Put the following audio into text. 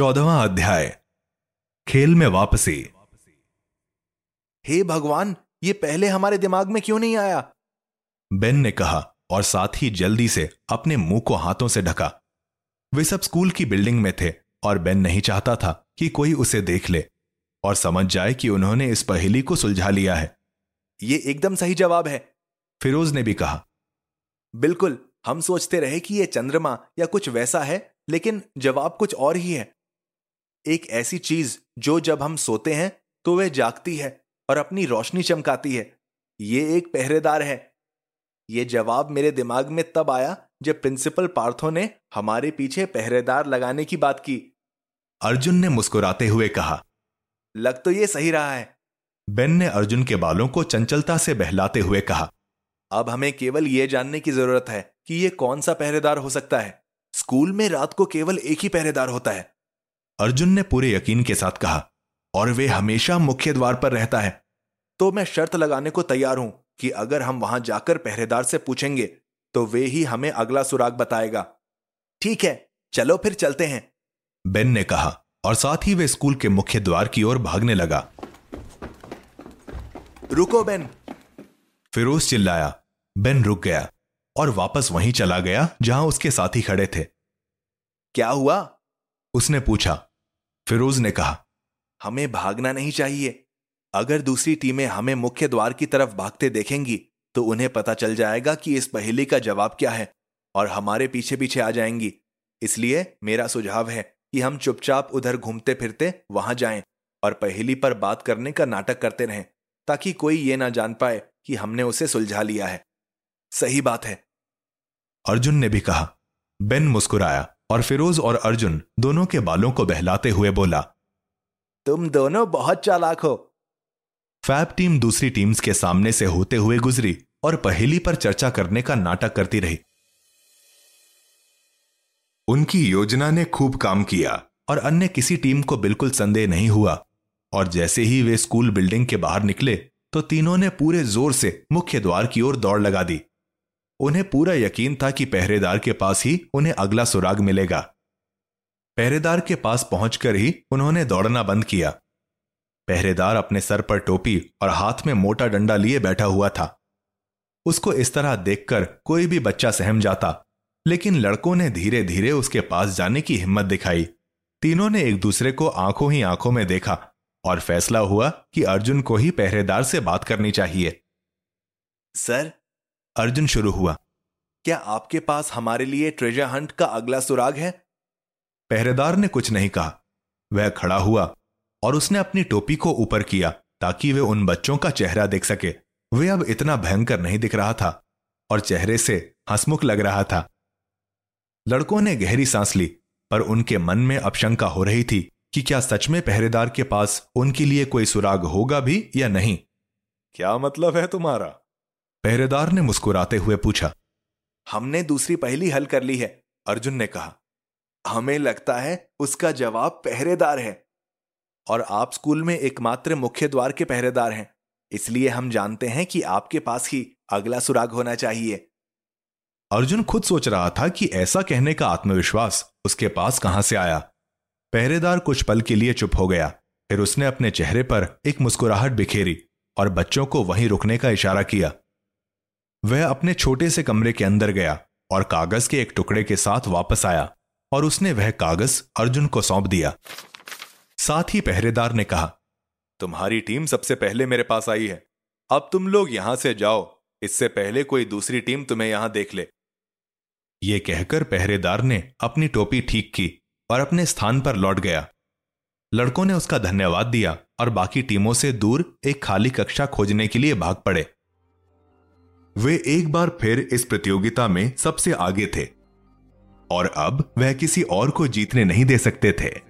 चौदवा अध्याय। खेल में वापसी। हे भगवान ये पहले हमारे दिमाग में क्यों नहीं आया? बेन ने कहा और साथ ही जल्दी से अपने मुँह को हाथों से ढका। वे सब स्कूल की बिल्डिंग में थे और बेन नहीं चाहता था कि कोई उसे देख ले और समझ जाए कि उन्होंने इस पहेली को सुलझा लिया है। ये एकदम सही जवाब है। फिरोज ने भी कहा बिल्कुल हम सोचते रहे कि यह चंद्रमा या कुछ वैसा है लेकिन जवाब कुछ और ही है। एक ऐसी चीज़ जो जब हम सोते हैं तो वह जागती है और अपनी रोशनी चमकाती है। ये एक पहरेदार है। ये जवाब मेरे दिमाग में तब आया जब प्रिंसिपल पार्थो ने हमारे पीछे पहरेदार लगाने की बात की। अर्जुन ने मुस्कुराते हुए कहा लग तो ये सही रहा है। बेन ने अर्जुन के बालों को चंचलता से बहलाते हुए कहा अब हमें केवल यह जानने की ज़रूरत है कि यह कौन सा पहरेदार हो सकता है। स्कूल में रात को केवल एक ही पहरेदार होता है। अर्जुन ने पूरे यकीन के साथ कहा, और वे हमेशा मुख्य द्वार पर रहता है। तो मैं शर्त लगाने को तैयार हूँ कि अगर हम वहाँ जाकर पहरेदार से पूछेंगे तो वे ही हमें अगला सुराग बताएगा। ठीक है, चलो फिर चलते हैं। बेन ने कहा, और साथ ही वे स्कूल के मुख्य द्वार की ओर भागने लगा। रुको बेन। फिरोज चिल्लाया। बेन रुक गया और वापस वहीं चला गया, जहाँ उसके साथी खड़े थे। क्या हुआ? उसने पूछा। फिरोज ने कहा, हमें भागना नहीं चाहिए। अगर दूसरी टीमें हमें मुख्य द्वार की तरफ़ भागते देखेंगी तो उन्हें पता चल जाएगा कि इस पहेली का जवाब क्या है और हमारे पीछे पीछे आ जाएँगी। इसलिए मेरा सुझाव है कि हम चुपचाप उधर घूमते फिरते वहाँ जाएँ और पहेली पर बात करने का नाटक करते रहें, ताकि कोई ये ना जान पाए कि हमने उसे सुलझा लिया है। सही बात है। अर्जुन ने भी कहा, बेन मुस्कुराया। और फिरोज और अर्जुन दोनों के बालों को बहलाते हुए बोला तुम दोनों बहुत चालाक हो। फैब टीम दूसरी टीम्स के सामने से होते हुए गुजरी और पहेली पर चर्चा करने का नाटक करती रही। उनकी योजना ने खूब काम किया और अन्य किसी टीम को बिल्कुल संदेह नहीं हुआ। और जैसे ही वे स्कूल बिल्डिंग के बाहर निकले तो तीनों ने पूरे ज़ोर से मुख्य द्वार की ओर दौड़ लगा दी। उन्हें पूरा यकीन था कि पहरेदार के पास ही उन्हें अगला सुराग मिलेगा। पहरेदार के पास पहुंचकर ही उन्होंने दौड़ना बंद किया। पहरेदार अपने सर पर टोपी और हाथ में मोटा डंडा लिए बैठा हुआ था। उसको इस तरह देखकर कोई भी बच्चा सहम जाता, लेकिन लड़कों ने धीरे धीरे उसके पास जाने की हिम्मत दिखाई। तीनों ने एक दूसरे को आँखों ही आँखों में देखा और फैसला हुआ कि अर्जुन को ही पहरेदार से बात करनी चाहिए। सर अर्जुन शुरू हुआ। क्या आपके पास हमारे लिए ट्रेजर हंट का अगला सुराग है? पहरेदार ने कुछ नहीं कहा। वह खड़ा हुआ और उसने अपनी टोपी को ऊपर किया ताकि वे उन बच्चों का चेहरा देख सके। वे अब इतना भयंकर नहीं दिख रहा था और चेहरे से हंसमुख लग रहा था। लड़कों ने गहरी सांस ली पर उनके मन में अब शंका हो रही थी कि क्या सच में पहरेदार के पास उनके लिए कोई सुराग होगा भी या नहीं। क्या मतलब है तुम्हारा? पहरेदार ने मुस्कुराते हुए पूछा हमने दूसरी पहली हल कर ली है। अर्जुन ने कहा हमें लगता है उसका जवाब पहरेदार है। और आप स्कूल में एकमात्र मुख्य द्वार के पहरेदार हैं इसलिए हम जानते हैं कि आपके पास ही अगला सुराग होना चाहिए। अर्जुन खुद सोच रहा था कि ऐसा कहने का आत्मविश्वास उसके पास कहाँ से आया। पहरेदार कुछ पल के लिए चुप हो गया फिर उसने अपने चेहरे पर एक मुस्कुराहट बिखेरी और बच्चों को वहीं रुकने का इशारा किया। वह अपने छोटे से कमरे के अंदर गया और कागज़ के एक टुकड़े के साथ वापस आया और उसने वह कागज़ अर्जुन को सौंप दिया। साथ ही पहरेदार ने कहा, तुम्हारी टीम सबसे पहले मेरे पास आई है। अब तुम लोग यहाँ से जाओ। इससे पहले कोई दूसरी टीम तुम्हें यहाँ देख ले यह कहकर पहरेदार ने अपनी टोपी ठीक की और अपने स्थान पर लौट गया। लड़कों ने उसका धन्यवाद दिया और बाकी टीमों से दूर एक खाली कक्षा खोजने के लिए भाग पड़े। वे एक बार फिर इस प्रतियोगिता में सबसे आगे थे। और अब वह किसी और को जीतने नहीं दे सकते थे।